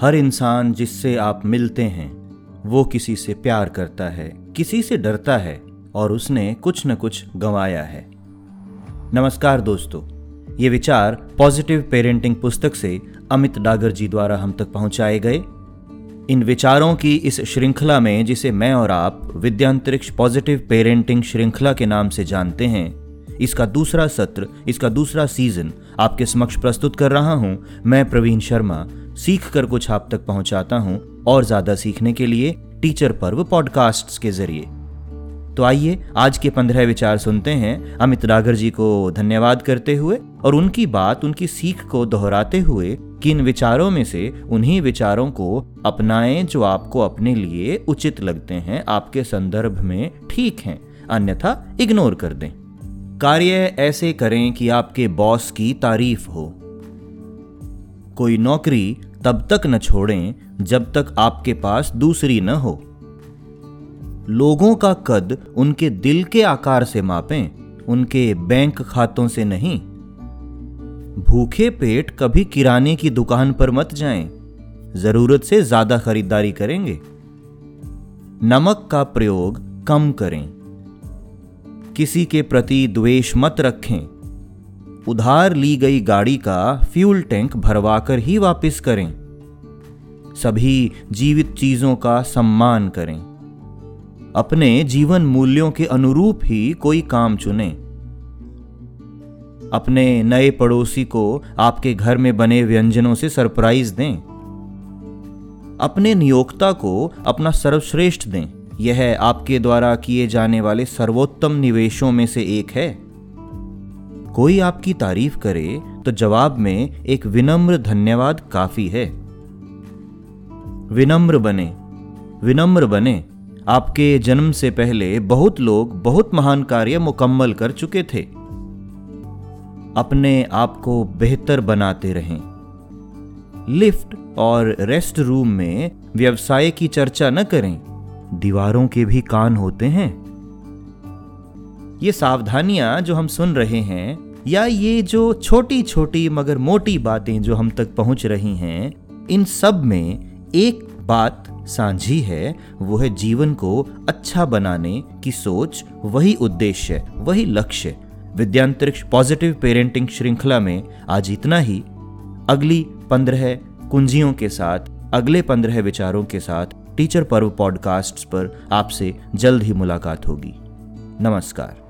हर इंसान जिससे आप मिलते हैं, वो किसी से प्यार करता है, किसी से डरता है, और उसने कुछ न कुछ गंवाया है। नमस्कार दोस्तों, ये विचार पॉजिटिव पेरेंटिंग पुस्तक से अमित डागर जी द्वारा हम तक पहुँचाए गए। इन विचारों की इस श्रृंखला में, जिसे मैं और आप विद्यांतरिक्ष पॉजिटिव पेरेंटिंग श्रृंखला के नाम से जानते हैं, इसका दूसरा सत्र, इसका दूसरा सीज़न आपके समक्ष प्रस्तुत कर रहा हूँ। मैं प्रवीण शर्मा सीख कर कुछ आप तक पहुंचाता हूँ और ज़्यादा सीखने के लिए टीचर पर्व पॉडकास्ट्स के ज़रिए। तो आइए, आज के पंद्रह विचार सुनते हैं। अमित रागर जी को धन्यवाद करते हुए और उनकी बात, उनकी सीख को दोहराते हुए कि इन विचारों में से उन्हीं विचारों को अपनाएँ जो आपको अपने लिए उचित लगते हैं, आपके संदर्भ में ठीक हैं। अन्यथा इग्नोर कर दें। कार्य ऐसे करें कि आपके बॉस की तारीफ़ हो। कोई नौकरी तब तक न छोड़ें जब तक आपके पास दूसरी न हो। लोगों का कद उनके दिल के आकार से मापें उनके बैंक खातों से नहीं। भूखे पेट कभी किराने की दुकान पर मत जाएँ, ज़रूरत से ज़्यादा खरीदारी करेंगे। नमक का प्रयोग कम करें किसी के प्रति द्वेष मत रखें। उधार ली गई गाड़ी का फ्यूल टैंक भरवाकर ही वापस करें। सभी जीवित चीज़ों का सम्मान करें। अपने जीवन मूल्यों के अनुरूप ही कोई काम चुनें। अपने नए पड़ोसी को आपके घर में बने व्यंजनों से सरप्राइज़ दें। अपने नियोक्ता को अपना सर्वश्रेष्ठ दें। यह आपके द्वारा किए जाने वाले सर्वोत्तम निवेशों में से एक है। कोई आपकी तारीफ़ करे तो जवाब में एक विनम्र धन्यवाद काफ़ी है। विनम्र बने विनम्र बने। आपके जन्म से पहले बहुत लोग बहुत महान कार्य मुकम्मल कर चुके थे। अपने आप को बेहतर बनाते रहें। लिफ्ट और रेस्ट रूम में व्यवसाय की चर्चा न करें। दीवारों के भी कान होते हैं। ये सावधानियाँ जो हम सुन रहे हैं या ये जो छोटी छोटी मगर मोटी बातें जो हम तक पहुँच रही हैं, इन सब में एक बात साझी है, वो है जीवन को अच्छा बनाने की सोच, वही उद्देश्य, वही लक्ष्य। विद्यांतरिक्ष पॉजिटिव पेरेंटिंग श्रृंखला में आज इतना ही। अगली पंद्रह कुंजियों के साथ, अगले पंद्रह विचारों के साथ टीचर पर्व पॉडकास्ट पर आपसे जल्द ही मुलाकात होगी। नमस्कार।